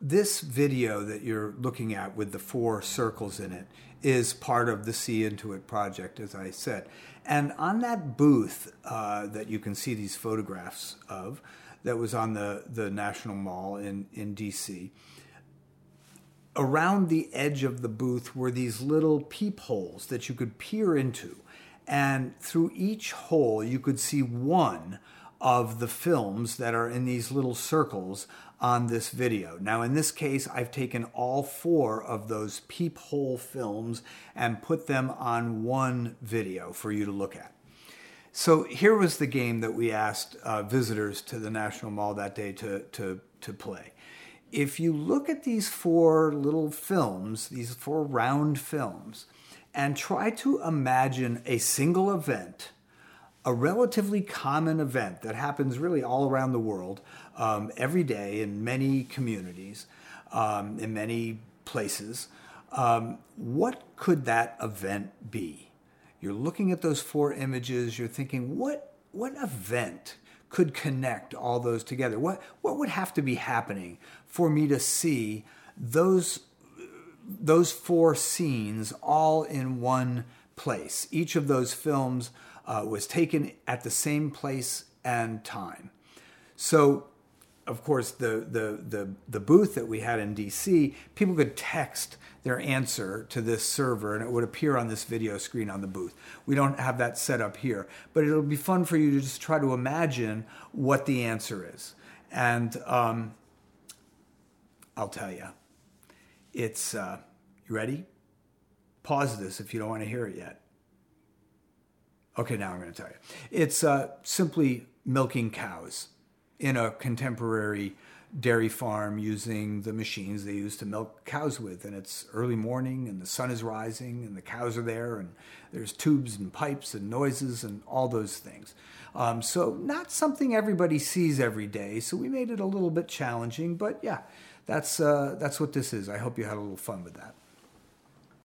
this video that you're looking at with the four circles in it is part of the SEEe Intuit project, as I said. And on that booth uh, that you can see these photographs of, that was on the, the National Mall in, in DC, around the edge of the booth were these little peepholes that you could peer into. And through each hole, you could see one of the films that are in these little circles on this video. Now, in this case, I've taken all four of those peephole films and put them on one video for you to look at. So here was the game that we asked uh, visitors to the National Mall that day to, to, to play. If you look at these four little films, these four round films, and try to imagine a single event a relatively common event that happens really all around the world um, every day in many communities, um, in many places. Um, what could that event be? You're looking at those four images, you're thinking, what, what event could connect all those together? What, what would have to be happening for me to see those, those four scenes all in one place? Each of those films uh, was taken at the same place and time. So, of course, the, the, the, the booth that we had in DC, people could text their answer to this server and it would appear on this video screen on the booth. We don't have that set up here, but it'll be fun for you to just try to imagine what the answer is. And um, I'll tell you, it's, uh, you ready? Pause this if you don't want to hear it yet. Okay, now I'm going to tell you. It's uh, simply milking cows in a contemporary dairy farm using the machines they use to milk cows with. And it's early morning and the sun is rising and the cows are there and there's tubes and pipes and noises and all those things. Um, so, not something everybody sees every day. So, we made it a little bit challenging, but yeah, that's, uh, that's what this is. I hope you had a little fun with that.